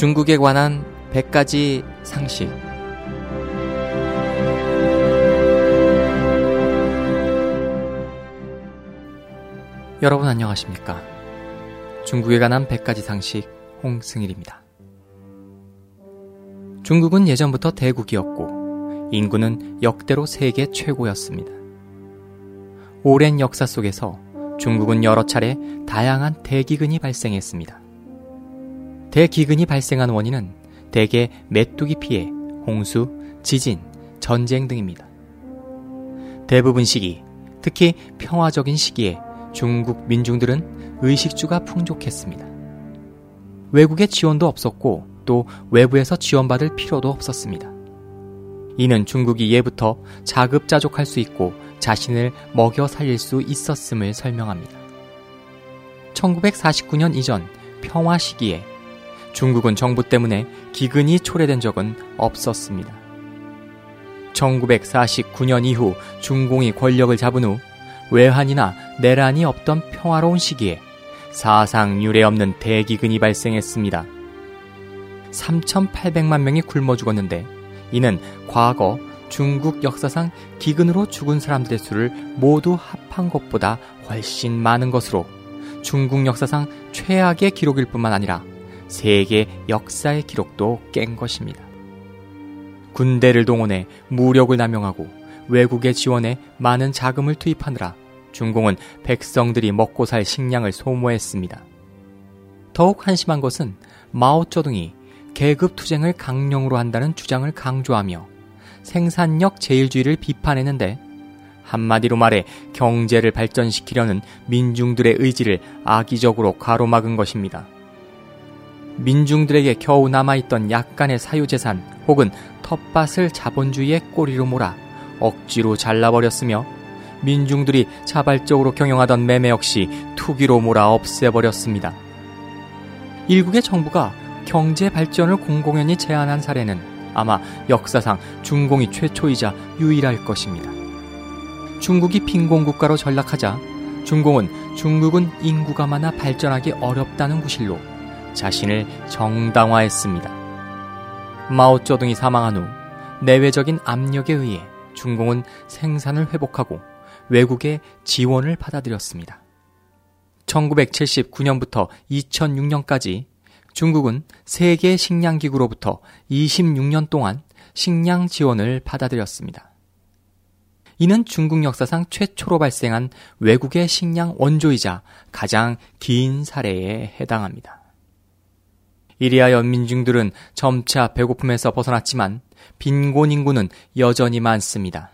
중국에 관한 100가지 상식. 여러분 안녕하십니까? 중국에 관한 100가지 상식 홍승일입니다. 중국은 예전부터 대국이었고 인구는 역대로 세계 최고였습니다. 오랜 역사 속에서 중국은 여러 차례 다양한 대기근이 발생했습니다. 대기근이 발생한 원인은 대개 메뚜기 피해, 홍수, 지진, 전쟁 등입니다. 대부분 시기, 특히 평화적인 시기에 중국 민중들은 의식주가 풍족했습니다. 외국의 지원도 없었고 또 외부에서 지원받을 필요도 없었습니다. 이는 중국이 예부터 자급자족할 수 있고 자신을 먹여 살릴 수 있었음을 설명합니다. 1949년 이전 평화 시기에 중국은 정부 때문에 기근이 초래된 적은 없었습니다. 1949년 이후 중공이 권력을 잡은 후 외환이나 내란이 없던 평화로운 시기에 사상 유례 없는 대기근이 발생했습니다. 3,800만 명이 굶어 죽었는데 이는 과거 중국 역사상 기근으로 죽은 사람들의 수를 모두 합한 것보다 훨씬 많은 것으로 중국 역사상 최악의 기록일 뿐만 아니라 세계 역사의 기록도 깬 것입니다. 군대를 동원해 무력을 남용하고 외국의 지원에 많은 자금을 투입하느라 중공은 백성들이 먹고 살 식량을 소모했습니다. 더욱 한심한 것은 마오쩌둥이 계급 투쟁을 강령으로 한다는 주장을 강조하며 생산력 제일주의를 비판했는데 한마디로 말해 경제를 발전시키려는 민중들의 의지를 악의적으로 가로막은 것입니다. 민중들에게 겨우 남아있던 약간의 사유재산 혹은 텃밭을 자본주의의 꼬리로 몰아 억지로 잘라버렸으며 민중들이 자발적으로 경영하던 매매 역시 투기로 몰아 없애버렸습니다. 일국의 정부가 경제 발전을 공공연히 제한한 사례는 아마 역사상 중공이 최초이자 유일할 것입니다. 중국이 빈곤 국가로 전락하자 중공은 중국은 인구가 많아 발전하기 어렵다는 구실로 자신을 정당화했습니다. 마오쩌둥이 사망한 후 내외적인 압력에 의해 중공은 생산을 회복하고 외국의 지원을 받아들였습니다. 1979년부터 2006년까지 중국은 세계 식량기구로부터 26년 동안 식량 지원을 받아들였습니다. 이는 중국 역사상 최초로 발생한 외국의 식량 원조이자 가장 긴 사례에 해당합니다. 이리하여 민중들은 점차 배고픔에서 벗어났지만 빈곤 인구는 여전히 많습니다.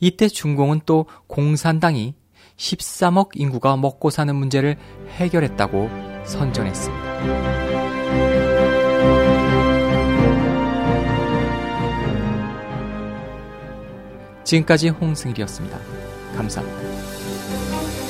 이때 중공은 또 공산당이 13억 인구가 먹고 사는 문제를 해결했다고 선전했습니다. 지금까지 홍승일이었습니다. 감사합니다.